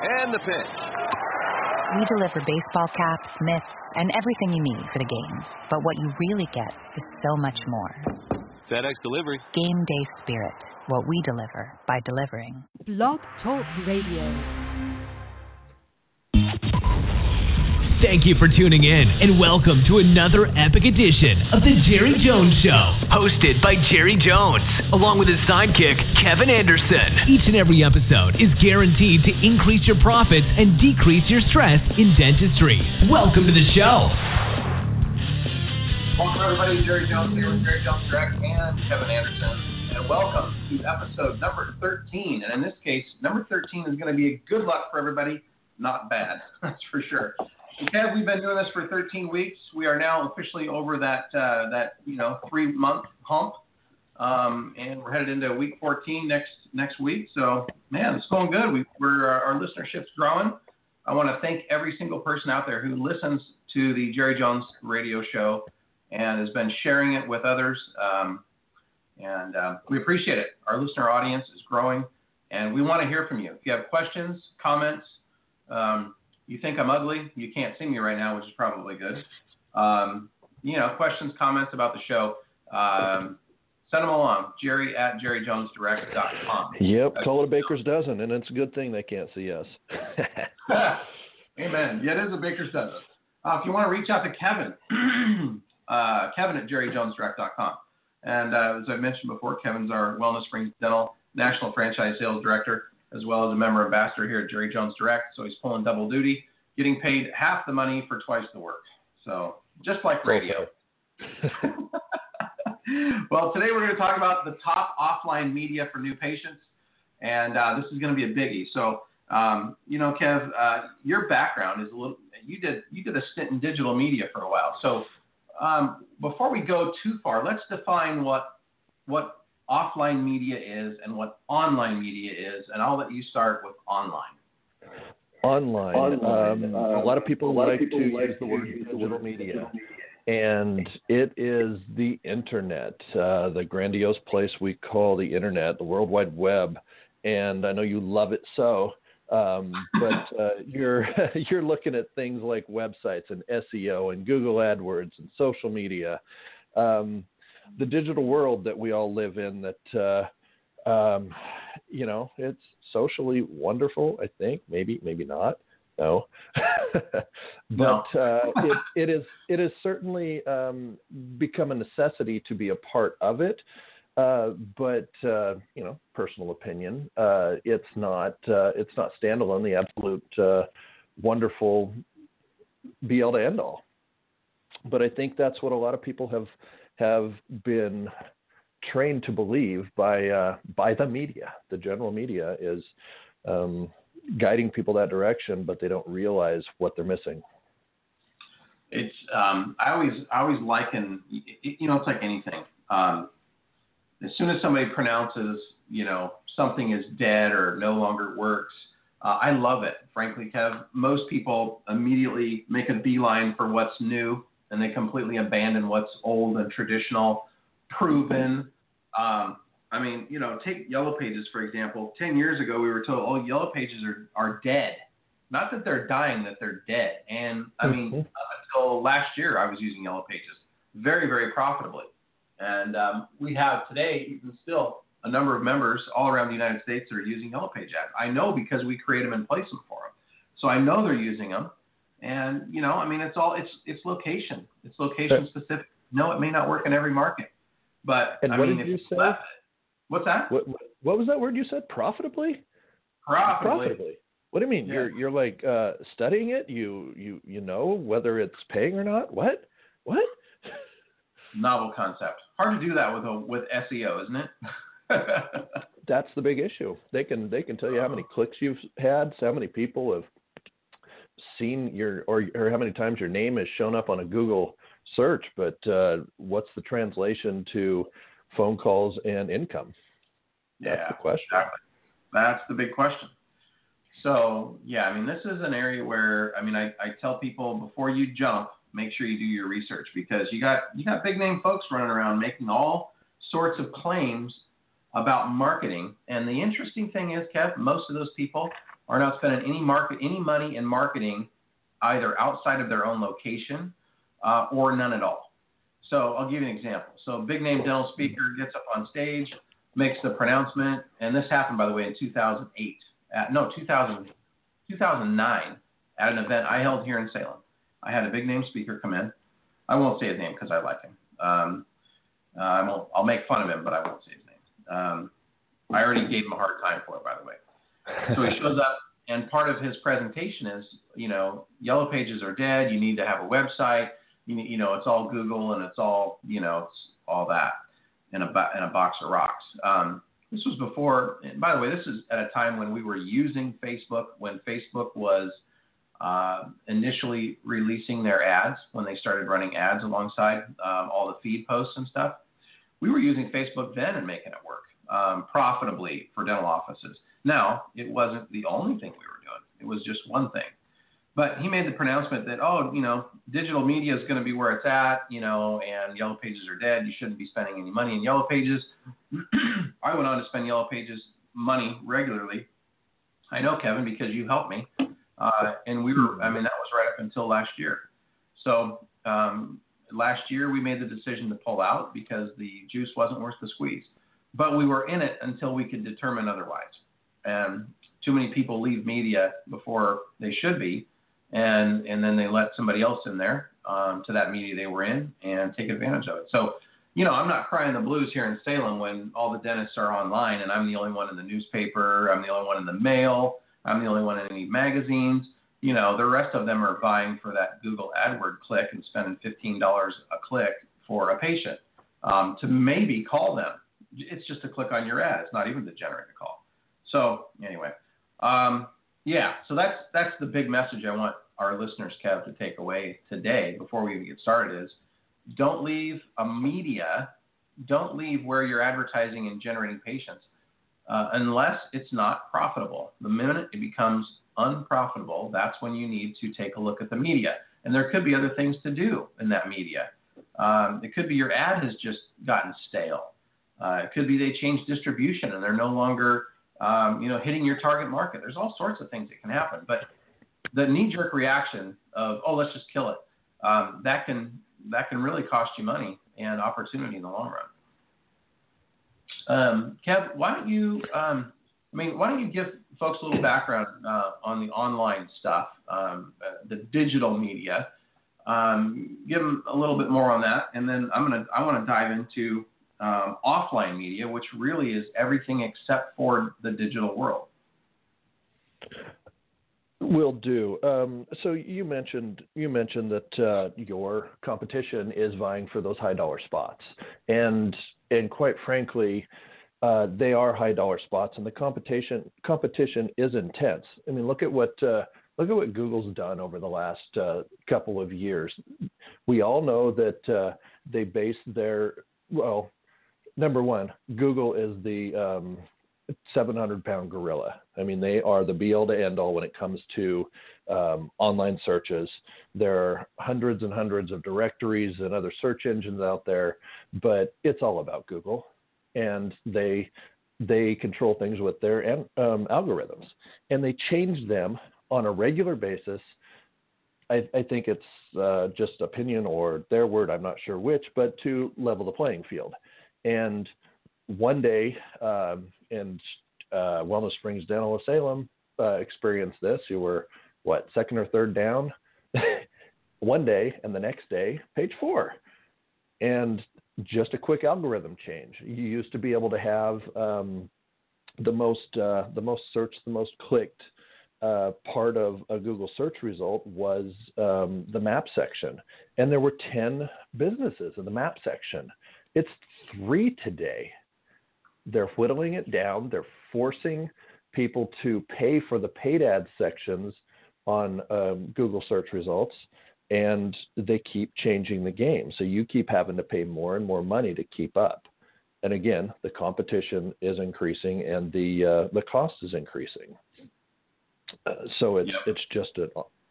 And the pitch. We deliver baseball caps, mitts, and everything you need for the game. But what you really get is so much more. FedEx Delivery. Game day spirit. What we deliver by delivering. Blog Talk Radio. Thank you for tuning in and welcome to another epic edition of The Jerry Jones Show, hosted by Jerry Jones, along with his sidekick, Kevin Anderson. Each and every episode is guaranteed to increase your profits and decrease your stress in dentistry. Welcome to the show. Welcome, everybody. Jerry Jones here with Jerry Jones Direct and Kevin Anderson. And welcome to episode number 13. And in this case, number 13 is going to be a good luck for everybody, not bad, that's for sure. Kev, we've been doing this for 13 weeks. We are now officially over that uh, that you know three month hump, um, and we're headed into week 14 next next week. So man, it's going good. We, we're our listenership's growing. I want to thank every single person out there who listens to the Jerry Jones Radio Show and has been sharing it with others. Um, and uh, we appreciate it. Our listener audience is growing, and we want to hear from you. If you have questions, comments. Um, you think I'm ugly? You can't see me right now, which is probably good. Um, you know, questions, comments about the show, um, send them along. Jerry at jerryjonesdirect.com. Yep, call it a baker's dozen, and it's a good thing they can't see us. Amen. Yeah, it is a baker's dozen. Uh, if you want to reach out to Kevin, uh, Kevin at jerryjonesdirect.com. And uh, as I mentioned before, Kevin's our Wellness Springs Dental National Franchise Sales Director as well as a member ambassador here at Jerry Jones Direct. So he's pulling double duty, getting paid half the money for twice the work. So just like radio. well, today we're going to talk about the top offline media for new patients, and uh, this is going to be a biggie. So, um, you know, Kev, uh, your background is a little. You did you did a stint in digital media for a while. So, um, before we go too far, let's define what what offline media is and what online media is, and I'll let you start with online. Online. online. Um, a lot of people lot like of people to like use the word digital media. And it is the internet, uh, the grandiose place we call the internet, the World Wide Web. And I know you love it so. Um, but uh, you're you're looking at things like websites and SEO and Google AdWords and social media. Um, the digital world that we all live in that uh, um, you know it's socially wonderful i think. Maybe maybe not. No. But uh, it, it is it has certainly um, become a necessity to be a part of it. Uh, but uh, you know personal opinion uh, it's not uh, it's not standalone. The absolute wonderful be all to end all. But i think that's what a lot of people have have been trained to believe by uh, by the media. The general media is um, guiding people that direction, but they don't realize what they're missing. It's um, I always I always liken you know it's like anything. Um, as soon as somebody pronounces you know something is dead or no longer works, uh, I love it. Frankly, Kev, most people immediately make a beeline for what's new and they completely abandon what's old and traditional, proven. Um, I mean, you know, take Yellow Pages for example. Ten years ago, we were told, "Oh, Yellow Pages are are dead." Not that they're dying, that they're dead. And I mean, mm-hmm. until last year, I was using Yellow Pages very, very profitably. And um, we have today, even still, a number of members all around the United States that are using Yellow Page. I know because we create them and place them for them. So I know they're using them. And you know, I mean, it's all it's it's location. It's location specific. No, it may not work in every market, but and I what mean, did you say? Left, what's that? What, what was that word you said? Profitably. Profitably. Profitably. What do you mean? Yeah. You're you're like uh, studying it. You you you know whether it's paying or not. What? What? Novel concept. Hard to do that with a with SEO, isn't it? That's the big issue. They can they can tell you how many clicks you've had, how many people have seen your or or how many times your name has shown up on a Google search, but uh, what's the translation to phone calls and income? That's yeah, the question. Exactly. That's the big question. So yeah, I mean, this is an area where I mean, I, I tell people before you jump, make sure you do your research because you got you got big name folks running around making all sorts of claims about marketing. And the interesting thing is, Kev, most of those people are not spending any market any money in marketing either outside of their own location uh, or none at all. So I'll give you an example. So a big name dental speaker gets up on stage, makes the pronouncement, and this happened by the way in 2008. At, no, 2000, 2009 at an event I held here in Salem. I had a big name speaker come in. I won't say his name because I like him. Um, uh, I won't, I'll make fun of him, but I won't say his name. Um, I already gave him a hard time for it, by the way. So he shows up, and part of his presentation is, you know, yellow pages are dead. You need to have a website. You, need, you know, it's all Google and it's all, you know, it's all that in a, in a box of rocks. Um, this was before, and by the way, this is at a time when we were using Facebook, when Facebook was uh, initially releasing their ads, when they started running ads alongside um, all the feed posts and stuff. We were using Facebook then and making it work um, profitably for dental offices. Now, it wasn't the only thing we were doing, it was just one thing. But he made the pronouncement that, oh, you know, digital media is going to be where it's at, you know, and Yellow Pages are dead. You shouldn't be spending any money in Yellow Pages. I went on to spend Yellow Pages money regularly. I know, Kevin, because you helped me. Uh, and we were, I mean, that was right up until last year. So um, last year we made the decision to pull out because the juice wasn't worth the squeeze. But we were in it until we could determine otherwise. And too many people leave media before they should be and and then they let somebody else in there um, to that media they were in and take advantage of it. So, you know, I'm not crying the blues here in Salem when all the dentists are online and I'm the only one in the newspaper, I'm the only one in the mail, I'm the only one in any magazines. You know, the rest of them are vying for that Google AdWord click and spending $15 a click for a patient um, to maybe call them. It's just a click on your ad. It's not even to generate a call. So anyway, um, yeah, so that's that's the big message I want our listeners, Kev, to take away today before we even get started is don't leave a media, don't leave where you're advertising and generating patients uh, unless it's not profitable. The minute it becomes unprofitable, that's when you need to take a look at the media. And there could be other things to do in that media. Um, it could be your ad has just gotten stale. Uh, it could be they changed distribution and they're no longer um, you know, hitting your target market. There's all sorts of things that can happen, but the knee-jerk reaction of oh, let's just kill it, um, that can that can really cost you money and opportunity in the long run. Um, Kev, why don't you? Um, I mean, why don't you give folks a little background uh, on the online stuff, um, uh, the digital media? Um, give them a little bit more on that, and then I'm gonna I want to dive into um, offline media, which really is everything except for the digital world. Will do. Um, so you mentioned you mentioned that uh, your competition is vying for those high dollar spots, and and quite frankly, uh, they are high dollar spots, and the competition competition is intense. I mean, look at what uh, look at what Google's done over the last uh, couple of years. We all know that uh, they base their well number one, Google is the um, 700 pound gorilla. I mean, they are the be all to end all when it comes to um, online searches. There are hundreds and hundreds of directories and other search engines out there, but it's all about Google, and they they control things with their um, algorithms, and they change them on a regular basis. I, I think it's uh, just opinion or their word, I'm not sure which, but to level the playing field. And one day, um, and uh, Wellness Springs Dental of Salem uh, experienced this. You were what second or third down one day, and the next day, page four, and just a quick algorithm change. You used to be able to have um, the most uh, the most searched, the most clicked uh, part of a Google search result was um, the map section, and there were ten businesses in the map section. It's three today. They're whittling it down. They're forcing people to pay for the paid ad sections on um, Google search results, and they keep changing the game. So you keep having to pay more and more money to keep up. And again, the competition is increasing, and the uh, the cost is increasing. Uh, so it's it's just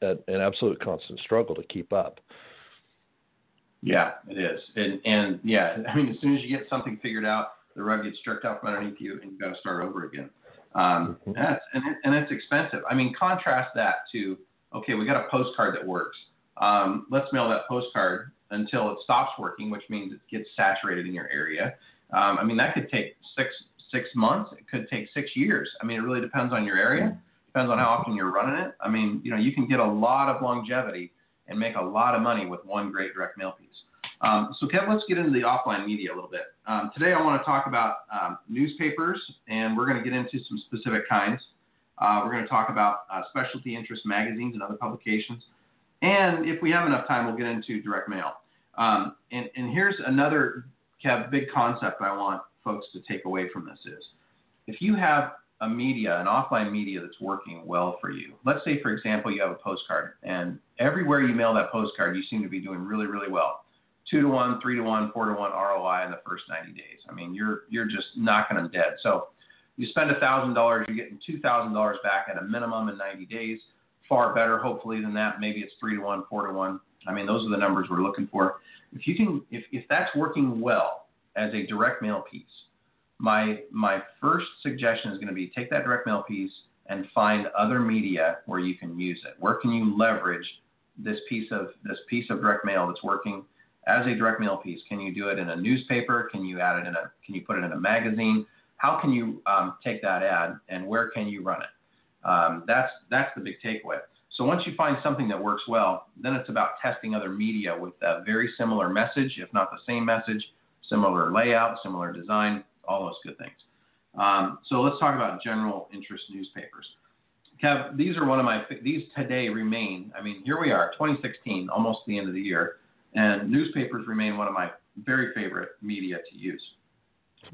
an absolute constant struggle to keep up. Yeah, it is, and and yeah, I mean, as soon as you get something figured out, the rug gets jerked out from underneath you, and you got to start over again. Um, Mhm. and, that's, and, it, and it's expensive. I mean, contrast that to okay, we got a postcard that works. Um, let's mail that postcard until it stops working, which means it gets saturated in your area. Um, I mean, that could take six six months. It could take six years. I mean, it really depends on your area. Depends on how often you're running it. I mean, you know, you can get a lot of longevity and make a lot of money with one great direct mail piece. Um, so, Kev, let's get into the offline media a little bit. Um, today, I want to talk about um, newspapers, and we're going to get into some specific kinds. Uh, we're going to talk about uh, specialty interest magazines and other publications. And if we have enough time, we'll get into direct mail. Um, and, and here's another Kev, big concept I want folks to take away from this is if you have a media, an offline media that's working well for you. Let's say, for example, you have a postcard, and everywhere you mail that postcard, you seem to be doing really, really well. Two to one, three to one, four to one ROI in the first 90 days. I mean, you're you're just knocking them dead. So you spend a thousand dollars, you're getting two thousand dollars back at a minimum in 90 days. Far better, hopefully, than that. Maybe it's three to one, four to one. I mean, those are the numbers we're looking for. If you can, if if that's working well as a direct mail piece, my my first suggestion is going to be take that direct mail piece and find other media where you can use it. Where can you leverage this piece of this piece of direct mail that's working as a direct mail piece? Can you do it in a newspaper? Can you add it in a Can you put it in a magazine? How can you um, take that ad and where can you run it? Um, that's that's the big takeaway. So once you find something that works well, then it's about testing other media with a very similar message, if not the same message, similar layout, similar design, all those good things. Um, so let's talk about general interest newspapers. Kev, these are one of my these today remain. I mean, here we are, 2016, almost the end of the year, and newspapers remain one of my very favorite media to use.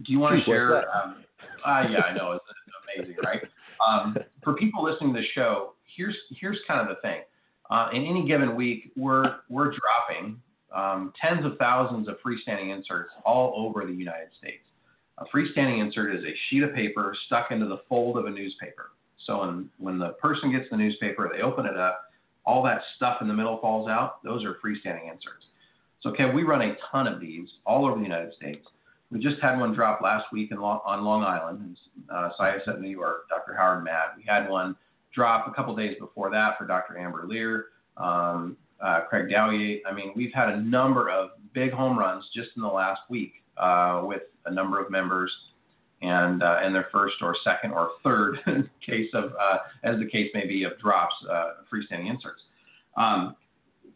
Do you want to share? Um, uh, yeah, I know it's amazing, right? Um, for people listening to the show, here's here's kind of the thing. Uh, in any given week, we're we're dropping um, tens of thousands of freestanding inserts all over the United States. A freestanding insert is a sheet of paper stuck into the fold of a newspaper. So when, when the person gets the newspaper, they open it up, all that stuff in the middle falls out. Those are freestanding inserts. So, Kev, we run a ton of these all over the United States. We just had one drop last week in Long, on Long Island, in uh, Syosset, New York, Dr. Howard Matt. We had one drop a couple days before that for Dr. Amber Lear, um, uh, Craig Dowye. I mean, we've had a number of big home runs just in the last week uh, with a number of members and uh, their first or second or third case of, uh, as the case may be, of drops, uh, freestanding inserts. Um,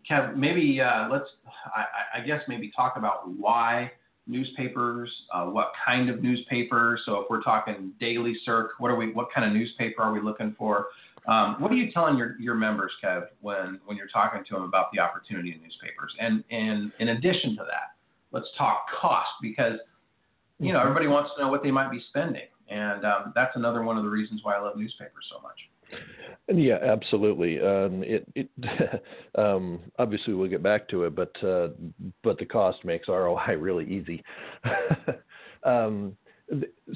Kev, maybe uh, let's, I, I guess, maybe talk about why newspapers, uh, what kind of newspaper. So if we're talking daily circ, what are we, what kind of newspaper are we looking for? Um, what are you telling your, your members, Kev, when, when you're talking to them about the opportunity in newspapers? And, and in addition to that, let's talk cost because you know everybody wants to know what they might be spending, and um, that's another one of the reasons why I love newspapers so much. Yeah, absolutely. Um, it, it um, obviously we'll get back to it, but uh, but the cost makes ROI really easy. um,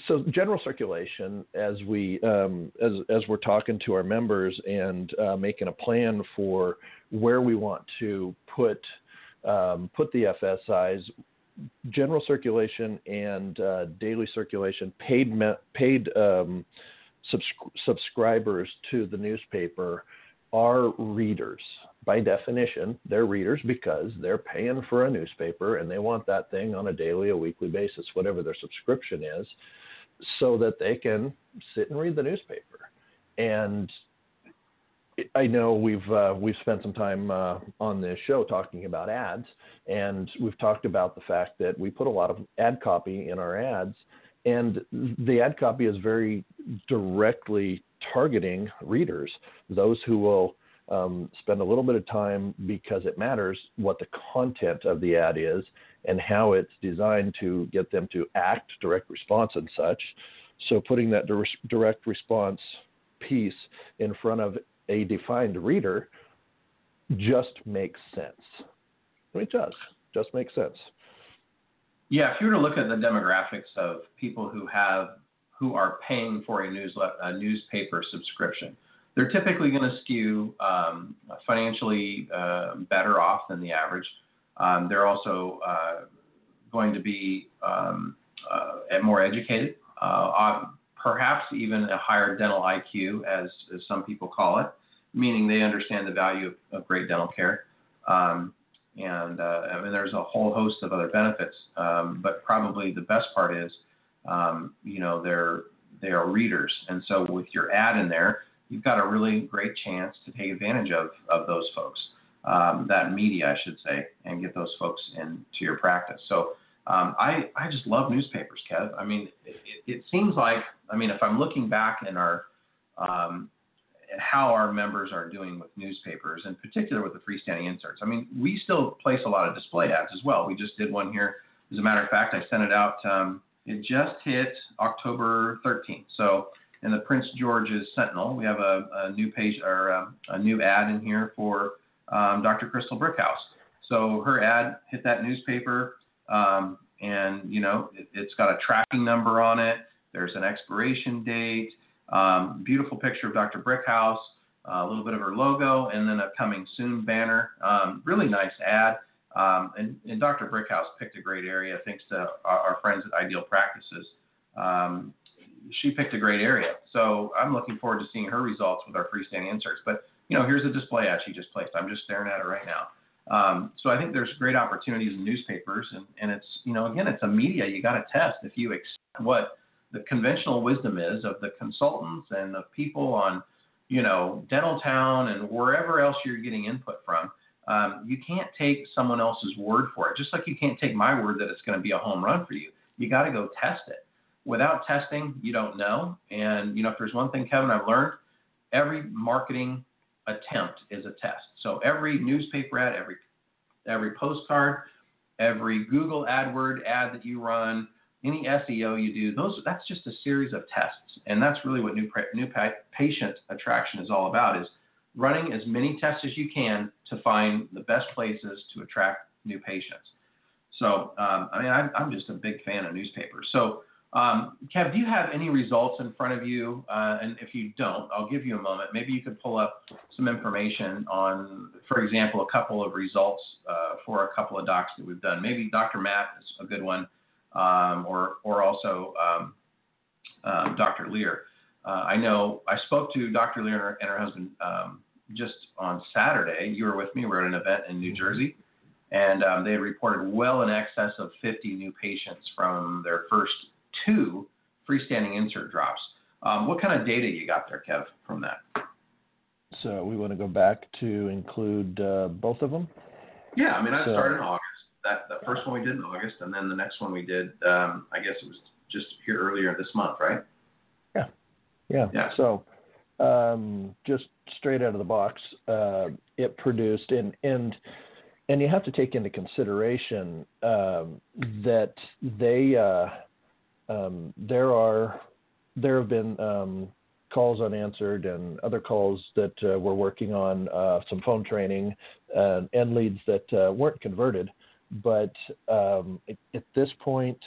so general circulation, as we um, as as we're talking to our members and uh, making a plan for where we want to put um, put the FSIs, general circulation and uh, daily circulation, paid me- paid um, subscri- subscribers to the newspaper are readers. By definition, they're readers because they're paying for a newspaper and they want that thing on a daily, a weekly basis, whatever their subscription is, so that they can sit and read the newspaper. And I know we've uh, we've spent some time uh, on this show talking about ads, and we've talked about the fact that we put a lot of ad copy in our ads, and the ad copy is very directly targeting readers, those who will um, spend a little bit of time because it matters what the content of the ad is and how it's designed to get them to act, direct response, and such. So putting that direct response piece in front of a defined reader just makes sense. It does. Just makes sense. Yeah, if you were to look at the demographics of people who have who are paying for a newsletter, a newspaper subscription, they're typically going to skew um, financially uh, better off than the average. Um, they're also uh, going to be um, uh, more educated, uh, perhaps even a higher dental IQ, as, as some people call it, meaning they understand the value of, of great dental care. Um, and uh, I mean, there's a whole host of other benefits, um, but probably the best part is, um, you know, they're they are readers, and so with your ad in there, you've got a really great chance to take advantage of of those folks, um, that media, I should say, and get those folks into your practice. So um, I I just love newspapers, Kev. I mean, it, it, seems like I mean, if I'm looking back in our um, how our members are doing with newspapers, in particular with the freestanding inserts. I mean, we still place a lot of display ads as well. We just did one here. As a matter of fact, I sent it out. Um, it just hit October 13th. So in the Prince George's Sentinel, we have a, a new page or a, um, a, new ad in here for um, Dr. Crystal Brickhouse. So her ad hit that newspaper, um, and you know it, has got a tracking number on it. There's an expiration date. Um, beautiful picture of Dr. Brickhouse, a little bit of her logo, and then a coming soon banner. Um, really nice ad. And, and, Dr. Brickhouse picked a great area thanks to our, our friends at Ideal Practices. Um, she picked a great area. So I'm looking forward to seeing her results with our freestanding inserts. But, you know, here's a display ad she just placed. I'm just staring at it right now. Um, so I think there's great opportunities in newspapers, and, and it's, you know, again, it's a media you got to test. If you accept what the conventional wisdom is of the consultants and the people on, you know, Dental Town and wherever else you're getting input from. Um, you can't take someone else's word for it, just like you can't take my word that it's going to be a home run for you. You got to go test it. Without testing, you don't know. And you know, if there's one thing, Kevin, I've learned, every marketing attempt is a test. So every newspaper ad, every every postcard, every Google AdWord ad that you run, any SEO you do, those that's just a series of tests, and that's really what new new patient attraction is all about: is running as many tests as you can to find the best places to attract new patients. So, um, I mean, I'm, I'm, just a big fan of newspapers. So, um, Kev, do you have any results in front of you? Uh, and if you don't, I'll give you a moment. Maybe you could pull up some information on, for example, a couple of results uh, for a couple of docs that we've done. Maybe Dr. Matt is a good one um, or or also um, um, Dr. Lear. Uh, I know I spoke to Dr. Lear and her, and her husband um, just on Saturday. You were with me. We were at an event in New Jersey, and um, they reported well in excess of 50 new patients from their first two freestanding insert drops. Um, what kind of data you got there, Kev, from that? So we want to go back to include uh, both of them. Yeah, I mean, I so, started in August that the first one we did in August, and then the next one we did, um, I guess it was just here earlier this month, right? Yeah, yeah. yeah. So um, just straight out of the box, uh, it produced and and and you have to take into consideration um, that they uh, um, there are there have been um, calls unanswered and other calls that uh, we're working on, uh, some phone training uh, and leads that uh, weren't converted but um, at, this point,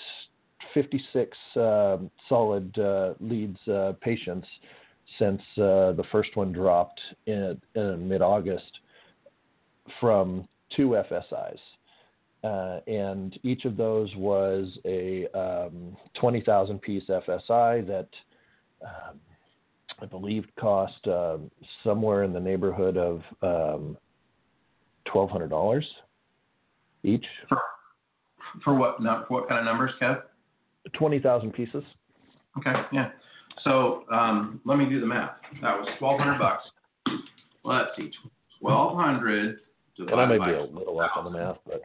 56 uh, solid uh, leads uh, patients since the first one dropped in, in mid-August from two FSIs. Uh, and each of those was a um, 20,000 piece FSI that um, I believe cost um, somewhere in the neighborhood of um, $1,200 each. For, for what? Not what kind of numbers, Kev? Twenty thousand pieces. Okay, yeah. So um, let me do the math. That was twelve hundred bucks. Let's see, twelve hundred divided And I may be a little off on the math, but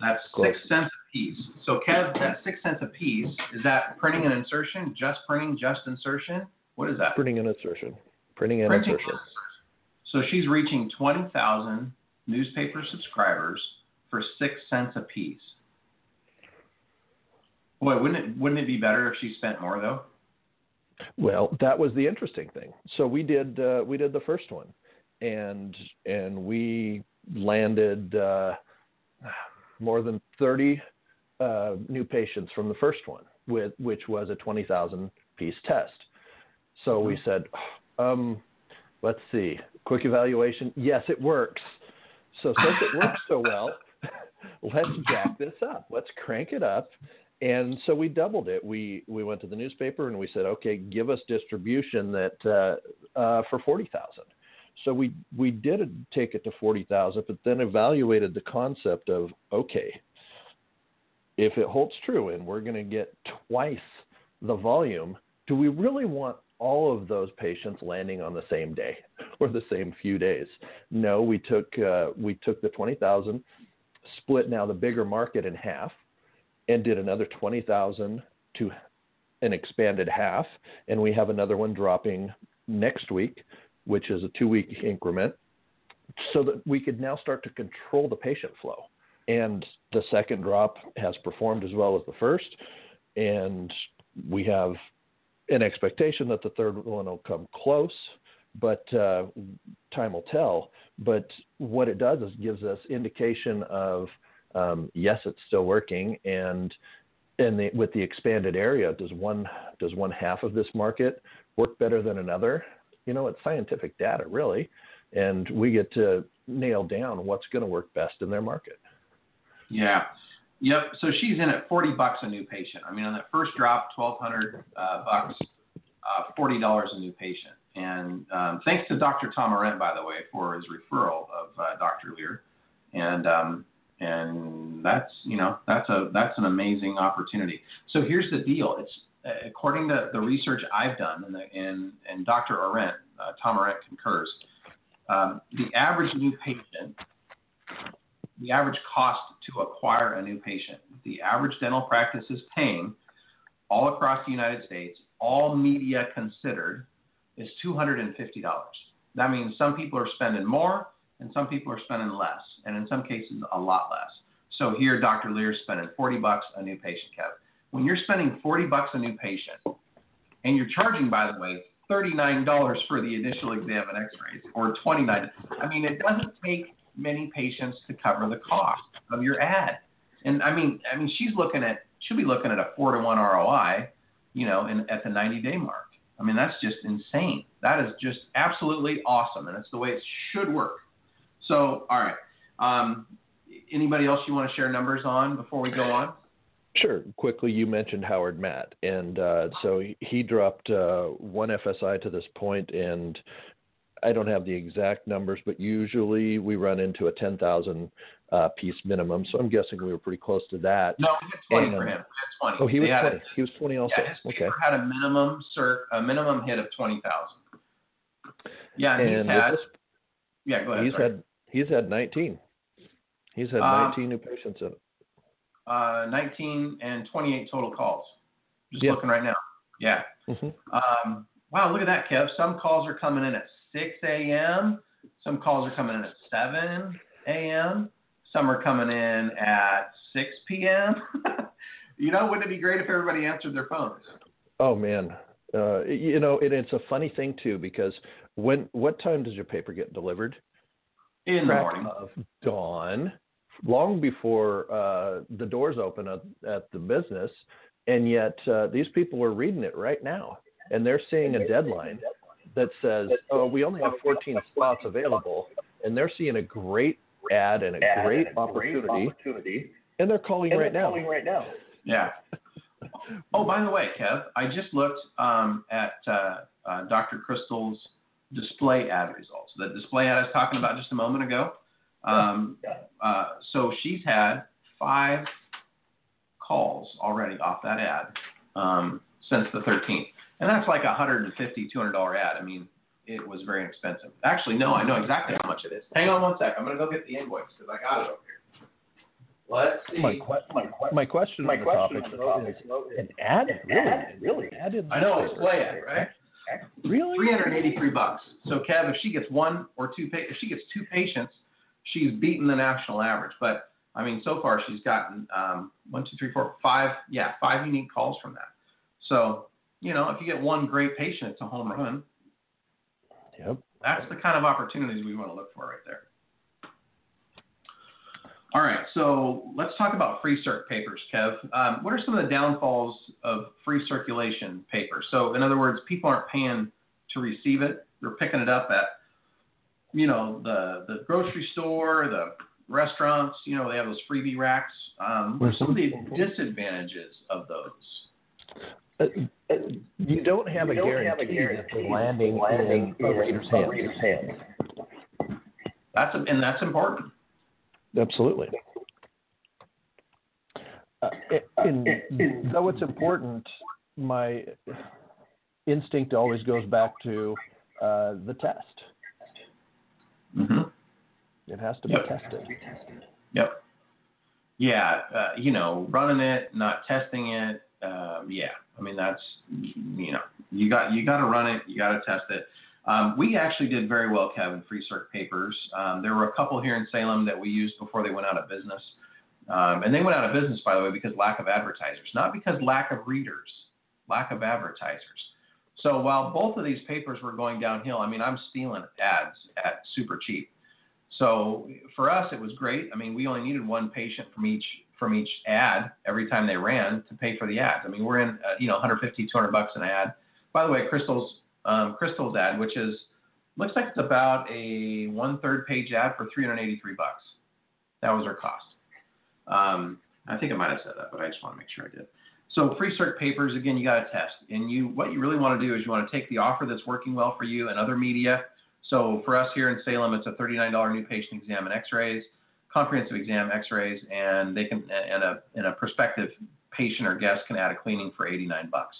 that's six cents a piece. So Kev, that six cents a piece is that printing and insertion? Just printing, just insertion? What is that? Printing and insertion. Printing and Printing insertion. So she's reaching twenty thousand newspaper subscribers for six cents a piece. Boy, wouldn't it wouldn't it be better if she spent more though? Well, that was the interesting thing. So we did uh, we did the first one, and and we landed uh, more than thirty uh, new patients from the first one, with which was a twenty thousand piece test. So we said, um, let's see, quick evaluation. Yes, it works. So since it works so well, let's jack this up. Let's crank it up and so we doubled it. We we went to the newspaper and we said, okay, give us distribution that uh, uh, for forty thousand. So we we did take it to forty thousand, but then evaluated the concept of okay, if it holds true and we're going to get twice the volume, do we really want all of those patients landing on the same day or the same few days? No, we took uh, we took the twenty thousand, split now the bigger market in half, and did another twenty thousand to an expanded half, and we have another one dropping next week, which is a two week increment, so that we could now start to control the patient flow. And the second drop has performed as well as the first, and we have an expectation that the third one will come close, but uh, time will tell. But what it does is gives us indication of um, yes, it's still working, and and the, with the expanded area, does one does one half of this market work better than another? You know, it's scientific data, really, and we get to nail down what's going to work best in their market. Yeah. Yep. So she's in at 40 bucks a new patient. I mean, on that first drop, 1200 uh, bucks, uh, $40 a new patient. And um, thanks to Dr. Tom Arendt, by the way, for his referral of uh, Dr. Lear. And um, and that's you know that's a that's an amazing opportunity. So here's the deal. It's according to the research I've done, and the, and, and Dr. Arendt, uh, Tom Arendt concurs. Um, the average new patient the average cost to acquire a new patient. The average dental practice is paying all across the United States, all media considered, is $250. That means some people are spending more and some people are spending less, and in some cases, a lot less. So here, Dr. Lear is spending 40 bucks a new patient, Kevin. When you're spending 40 bucks a new patient, and you're charging, by the way, $39 for the initial exam and x-rays, or 29 I mean, it doesn't take many patients to cover the cost of your ad. And I mean, I mean, she's looking at, she'll be looking at a four to one ROI, you know, in, at the 90 day mark. I mean, that's just insane. That is just absolutely awesome. And it's the way it should work. So, all right. Um, anybody else you want to share numbers on before we go on? Sure. Quickly, you mentioned Howard Matt, and uh, so he dropped uh, one FSI to this point, and I don't have the exact numbers, but usually we run into a 10,000 uh, piece minimum. So I'm guessing we were pretty close to that. No, we had 20 and, for him. We had 20. Oh, he was 20. A, he was 20 also. Yeah, his okay. had a minimum cert, a minimum hit of 20,000. Yeah, and, and he's had. This, yeah, go ahead. He's sorry. had he's had 19. He's had um, 19 new patients in it. Uh, 19 and 28 total calls. Just yeah. looking right now. Yeah. Mm-hmm. Um, wow, look at that, Kev. Some calls are coming in at 6 a.m. Some calls are coming in at 7 a.m. Some are coming in at 6 p.m. you know, wouldn't it be great if everybody answered their phones? Oh man, uh, you know, it, it's a funny thing too because when what time does your paper get delivered? In Crack the morning. Of dawn, long before uh, the doors open at, at the business, and yet uh, these people are reading it right now, and they're seeing a deadline that says, "Oh, we only have 14 spots available," and they're seeing a great ad and a great opportunity, and they're calling right now. Yeah. Oh, by the way, Kev, I just looked um, at uh, uh, Dr. Crystal's display ad results. The display ad I was talking about just a moment ago. Um, uh, so she's had five calls already off that ad um, since the 13th. And that's like a $150, $200 ad. I mean, it was very expensive. Actually, no, I know exactly how much it is. Hang on one sec. I'm going to go get the invoice because I got it over here. Let's see. My, my, my question my on the question topic, on the topic is an ad? Really? Really? Ad in I know, the display ad, right? Really? 383 bucks. So Kev, if she gets one or two, pa- if she gets two patients, she's beaten the national average. But I mean, so far she's gotten um, one, two, three, four, five, yeah, five unique calls from that. So you know, if you get one great patient, it's a home run. Yep. That's the kind of opportunities we want to look for right there. All right, so let's talk about free circ papers, Kev. Um, what are some of the downfalls of free circulation papers? So, in other words, people aren't paying to receive it; they're picking it up at, you know, the the grocery store, the restaurants, you know, they have those freebie racks. Um, what are some of the disadvantages of those? Uh, you don't have a guarantee that they're landing in a Raider's hand. That's a, and that's important. Absolutely. Uh, and, and though it's important, my instinct always goes back to uh, the test. It has to Yep. be tested. Yep. Yeah, uh, you know, running it, not testing it. Um, yeah, I mean that's you know you got you got to run it, you got to test it. Um, we actually did very well, Kevin. Free Circ Papers. Um, there were a couple here in Salem that we used before they went out of business, um, and they went out of business by the way because lack of advertisers, not because lack of readers, lack of advertisers. So while both of these papers were going downhill, I mean I'm stealing ads at super cheap. So for us, it was great. I mean, we only needed one patient from each from each ad every time they ran to pay for the ads. I mean, we're in uh, you know 150, 200 bucks an ad. By the way, Crystal's um, Crystal's ad, which is looks like it's about a one third page ad for 383 bucks. That was our cost. Um, I think I might have said that, but I just want to make sure I did. So free circ papers, again, you got to test. And you, what you really want to do is you want to take the offer that's working well for you and other media. So for us here in Salem, it's a $39 new patient exam and X-rays, comprehensive exam, X-rays, and they can and a and a prospective patient or guest can add a cleaning for 89 bucks.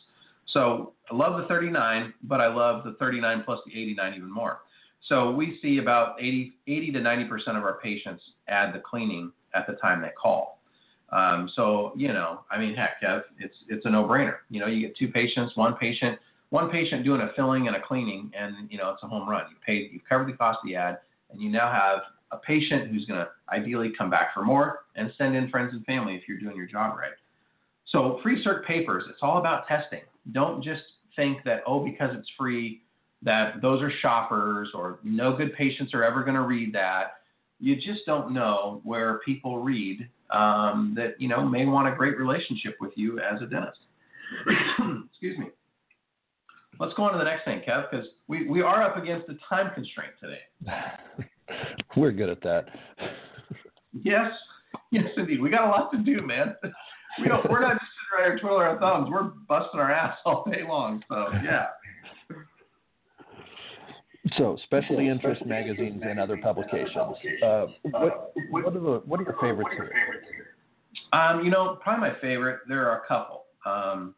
So I love the 39, but I love the 39 plus the 89 even more. So we see about 80, 80 to 90 percent of our patients add the cleaning at the time they call. Um, so you know, I mean, heck, Kev, it's it's a no-brainer. You know, you get two patients, one patient, one patient doing a filling and a cleaning, and you know, it's a home run. You paid, you've covered the cost of the ad, and you now have a patient who's going to ideally come back for more and send in friends and family if you're doing your job right. So free circ papers, it's all about testing. Don't just think that oh, because it's free, that those are shoppers or no good patients are ever going to read that. You just don't know where people read um, that you know may want a great relationship with you as a dentist. Excuse me. Let's go on to the next thing, Kev, because we, we are up against a time constraint today. We're good at that. Yes, yes, indeed. We got a lot to do, man. We don't, we're not just sitting right here twiddling our thumbs. We're busting our ass all day long. So yeah. So, specialty interest magazines and other publications. Uh, what, what, are the, what are your favorites here? Um, you know, probably my favorite. There are a couple. Um,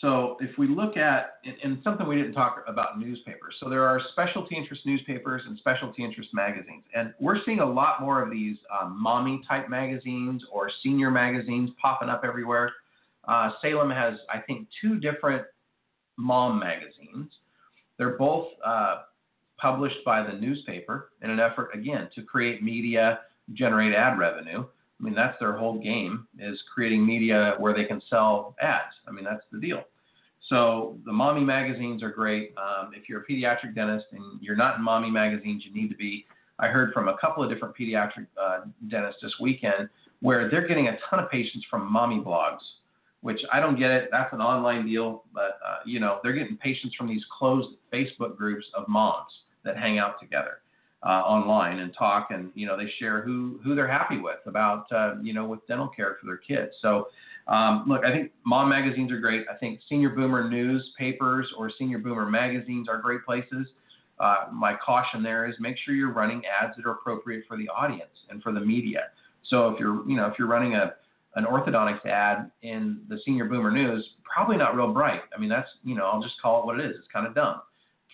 so if we look at, and, and something we didn't talk about newspapers. So there are specialty interest newspapers and specialty interest magazines, and we're seeing a lot more of these um, mommy type magazines or senior magazines popping up everywhere. Uh, Salem has, I think, two different mom magazines. They're both uh, published by the newspaper in an effort, again, to create media, generate ad revenue. I mean, that's their whole game is creating media where they can sell ads. I mean, that's the deal. So the mommy magazines are great. Um, if you're a pediatric dentist and you're not in mommy magazines, you need to be. I heard from a couple of different pediatric uh, dentists this weekend where they're getting a ton of patients from mommy blogs, which I don't get it. That's an online deal, but uh, you know they're getting patients from these closed Facebook groups of moms that hang out together uh, online and talk, and you know they share who who they're happy with about uh, you know with dental care for their kids. So um, look, I think mom magazines are great. I think senior boomer newspapers or senior boomer magazines are great places. Uh, my caution there is make sure you're running ads that are appropriate for the audience and for the media. So if you're you know if you're running a an orthodontics ad in the senior boomer news, probably not real bright. I mean that's you know I'll just call it what it is. It's kind of dumb.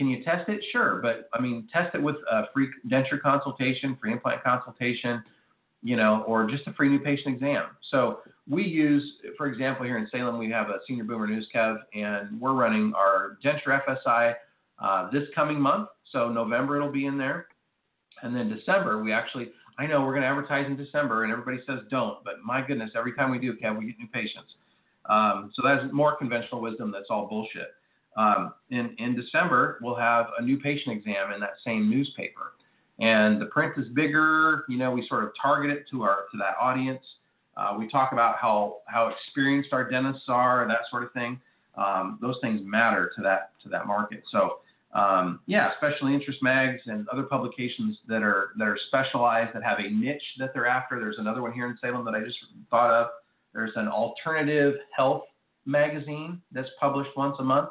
Can you test it? Sure, but I mean, test it with a free denture consultation, free implant consultation, you know, or just a free new patient exam. So we use, for example, here in Salem, we have a senior boomer news, Kev, and we're running our denture FSI uh, this coming month. So November it'll be in there, and then December we actually. I know we're going to advertise in December, and everybody says don't, but my goodness, every time we do, Kev, we get new patients. Um, so that's more conventional wisdom. That's all bullshit. Um, in, in December, we'll have a new patient exam in that same newspaper. And the print is bigger, you know, we sort of target it to our to that audience. Uh, we talk about how, how experienced our dentists are, that sort of thing. Um, those things matter to that to that market. So um, yeah, special interest mags and other publications that are that are specialized that have a niche that they're after. There's another one here in Salem that I just thought of. There's an alternative health magazine that's published once a month,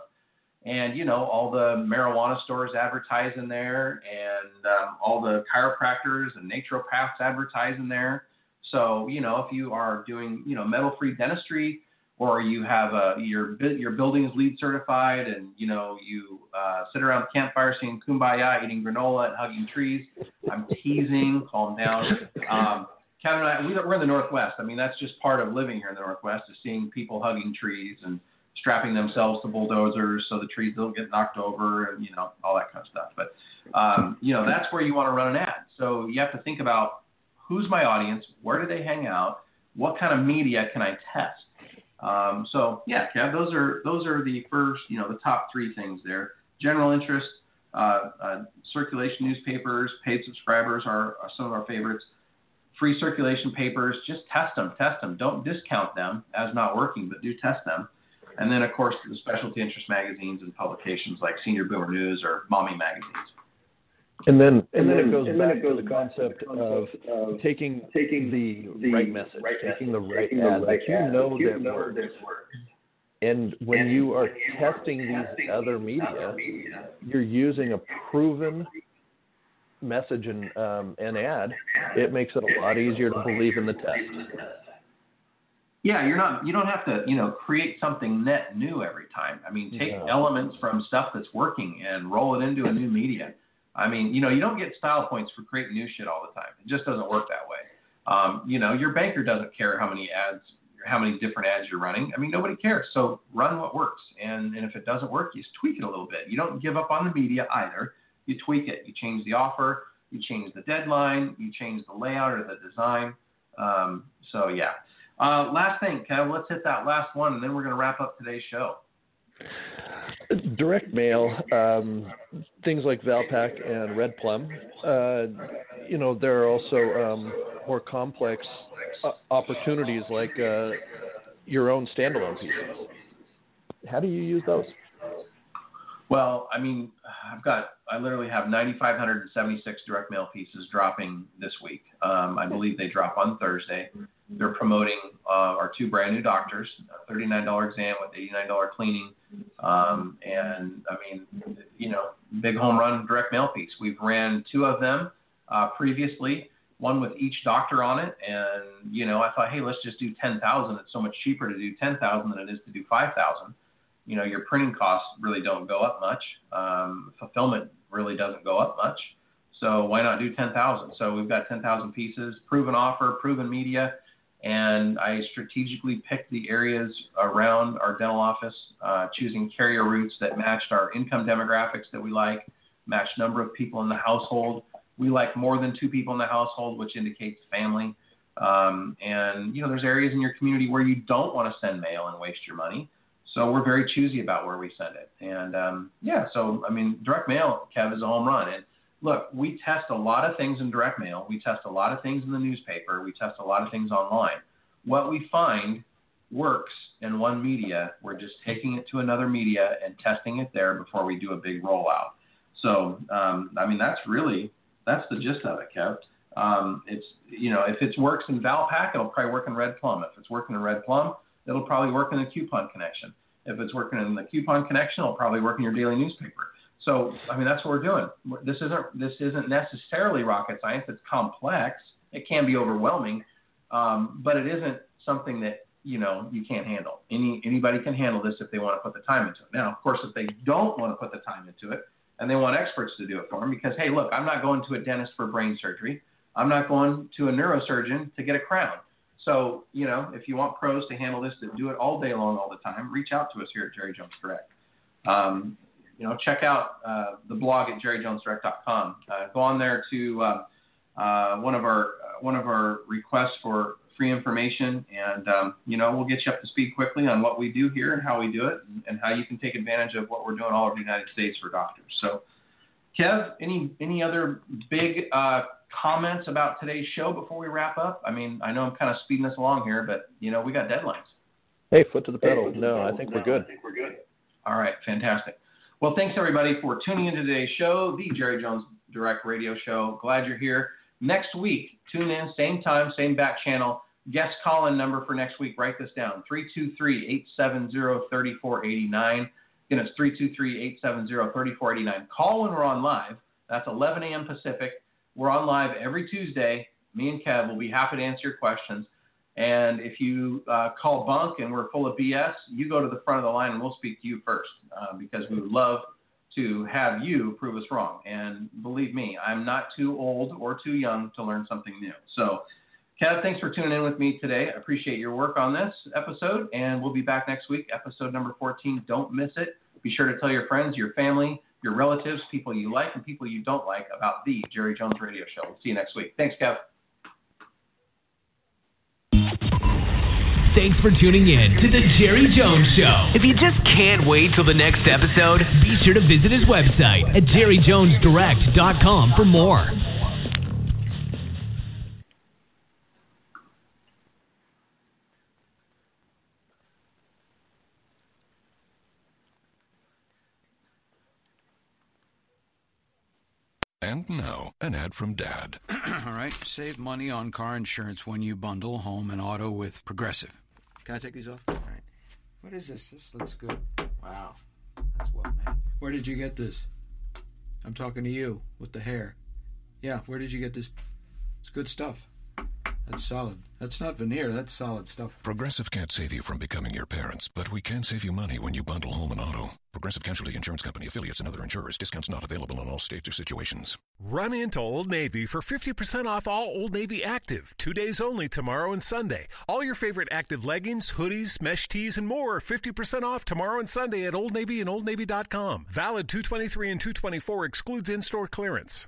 and you know all the marijuana stores advertise in there, and um, all the chiropractors and naturopaths advertise in there. So you know if you are doing you know metal-free dentistry or you have a your your building is LEED certified, and you know you uh, sit around the campfire singing "Kumbaya," eating granola and hugging trees. I'm teasing. Calm down. Um, Kevin and I, we're in the Northwest. I mean, that's just part of living here in the Northwest is seeing people hugging trees and strapping themselves to bulldozers so the trees don't get knocked over and you know all that kind of stuff. But um, you know that's where you want to run an ad. So you have to think about who's my audience, where do they hang out, what kind of media can I test um, so yeah, Kev, those are those are the first, you know, the top three things there. General interest, uh, uh, circulation newspapers, paid subscribers are, are, some of our favorites. Free circulation papers, just test them, test them. Don't discount them as not working, but do test them. And then, of course, the specialty interest magazines and publications like Senior Boomer News or Mommy magazines. And then, and, and then, then, it goes back it goes to the concept, of, of taking, taking the, the right message, right taking the right taking ad that you know you that know works. works. And when and you are testing these other media, media, you're using a proven message and um, an ad. It makes it a lot easier to believe in the test. Yeah, you're not. You don't have to, you know, create something net new every time. I mean, take elements from stuff that's working and roll it into a new media. I mean, you know, you don't get style points for creating new shit all the time. It just doesn't work that way. Um, you know, your banker doesn't care how many ads, how many different ads you're running. I mean, nobody cares. So run what works, and and if it doesn't work, you just tweak it a little bit. You don't give up on the media either. You tweak it. You change the offer. You change the deadline. You change the layout or the design. Um, so yeah. Uh, last thing, Kev, let's hit that last one, and then we're going to wrap up today's show. Direct mail, um, things like Valpak and Red Plum. Uh, you know, there are also um, more complex uh, opportunities like uh, your own standalone pieces. How do you use those? Well, I mean, I've got, I literally have 9,576 direct mail pieces dropping this week. Um, I believe they drop on Thursday. They're promoting uh, our two brand new doctors, a $39 exam with $89 cleaning. Um, and I mean, you know, big home run direct mail piece. We've ran two of them uh, previously, one with each doctor on it. And, you know, I thought, hey, let's just do 10,000. It's so much cheaper to do 10,000 than it is to do 5,000 you know, your printing costs really don't go up much. Um, fulfillment really doesn't go up much. So why not do 10,000? So we've got 10,000 pieces, proven offer, proven media, and I strategically picked the areas around our dental office, uh, choosing carrier routes that matched our income demographics that we like, matched number of people in the household. We like more than two people in the household, which indicates family. Um, and you know, there's areas in your community where you don't want to send mail and waste your money. So we're very choosy about where we send it. And um, yeah, so I mean, direct mail, Kev, is a home run. And look, we test a lot of things in direct mail. We test a lot of things in the newspaper. We test a lot of things online. What we find works in one media, we're just taking it to another media and testing it there before we do a big rollout. So, um, I mean, that's really that's the gist of it, Kev. Um, it's you know, if it works in Valpak, it'll probably work in Red Plum. If it's working in Red Plum, it'll probably work in the Coupon Connection. If it's working in the coupon connection, it'll probably work in your daily newspaper. So, I mean, that's what we're doing. This isn't this isn't necessarily rocket science. It's complex. It can be overwhelming, um, but it isn't something that you know you can't handle. Any anybody can handle this if they want to put the time into it. Now, of course, if they don't want to put the time into it and they want experts to do it for them, because hey, look, I'm not going to a dentist for brain surgery. I'm not going to a neurosurgeon to get a crown. So, you know, if you want pros to handle this, to do it all day long, all the time, reach out to us here at Jerry Jones Direct. Um, you know, check out uh, the blog at jerryjonesdirect.com. Uh, go on there to uh, uh one of our uh, one of our requests for free information, and um, you know, we'll get you up to speed quickly on what we do here and how we do it, and, and how you can take advantage of what we're doing all over the United States for doctors. So, Kev, any any other big uh, comments about today's show before we wrap up? I mean, I know I'm kind of speeding this along here, but you know, we got deadlines. Hey, foot to the pedal. Hey, no, I think no, we're good. I think we're good. All right, fantastic. Well, thanks everybody for tuning into today's show, the Jerry Jones Direct Radio Show. Glad you're here. Next week, tune in, same time, same back channel. Guest call in number for next week, write this down 323 870 3489. Again, it's 323 870 3489. Call when we're on live. That's 11 a.m. Pacific. We're on live every Tuesday. Me and Kev will be happy to answer your questions. And if you uh, call bunk and we're full of BS, you go to the front of the line and we'll speak to you first uh, because we would love to have you prove us wrong. And believe me, I'm not too old or too young to learn something new. So, Kev, thanks for tuning in with me today. I appreciate your work on this episode, and we'll be back next week, episode number 14. Don't miss it. Be sure to tell your friends, your family, your relatives, people you like, and people you don't like about the Jerry Jones Radio Show. We'll see you next week. Thanks, Kev. Thanks for tuning in to The Jerry Jones Show. If you just can't wait till the next episode, be sure to visit his website at jerryjonesdirect.com for more. And now, an ad from Dad. All right, save money on car insurance when you bundle home and auto with Progressive. Can I take these off? All right. What is this? This looks good. Wow, that's well made. Where did you get this? I'm talking to you with the hair. Yeah, where did you get this? It's good stuff. That's solid. That's not veneer. That's solid stuff. Progressive can't save you from becoming your parents, but we can save you money when you bundle home and auto. Progressive Casualty Insurance Company affiliates and other insurers. Discounts not available in all states or situations. Run into Old Navy for 50% off all Old Navy active. Two days only tomorrow and Sunday. All your favorite active leggings, hoodies, mesh tees, and more 50% off tomorrow and Sunday at Old Navy and OldNavy.com. Valid 223 and 224 excludes in store clearance.